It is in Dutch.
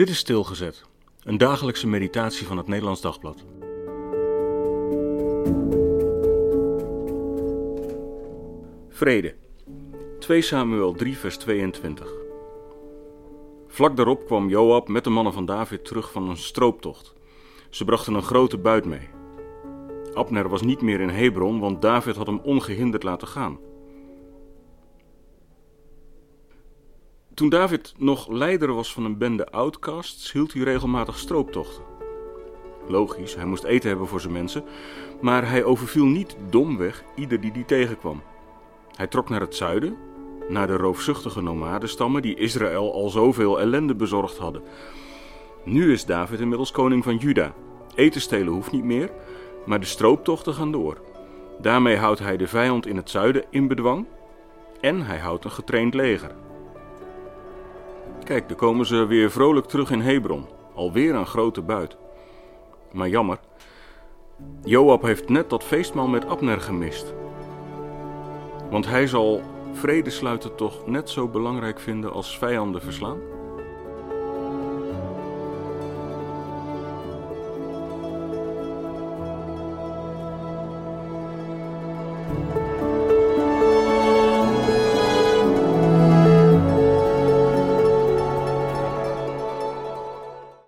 Dit is Stilgezet, een dagelijkse meditatie van het Nederlands Dagblad. Vrede. 2 Samuel 3 vers 22. Vlak daarop kwam Joab met de mannen van David terug van een strooptocht. Ze brachten een grote buit mee. Abner was niet meer in Hebron, want David had hem ongehinderd laten gaan. Toen David nog leider was van een bende outcasts, hield hij regelmatig strooptochten. Logisch, hij moest eten hebben voor zijn mensen, maar hij overviel niet domweg ieder die die tegenkwam. Hij trok naar het zuiden, naar de roofzuchtige nomadenstammen die Israël al zoveel ellende bezorgd hadden. Nu is David inmiddels koning van Juda. Eten stelen hoeft niet meer, maar de strooptochten gaan door. Daarmee houdt hij de vijand in het zuiden in bedwang en hij houdt een getraind leger. Kijk, dan komen ze weer vrolijk terug in Hebron. Alweer een grote buit. Maar jammer, Joab heeft net dat feestmaal met Abner gemist. Want hij zal vrede sluiten toch net zo belangrijk vinden als vijanden verslaan?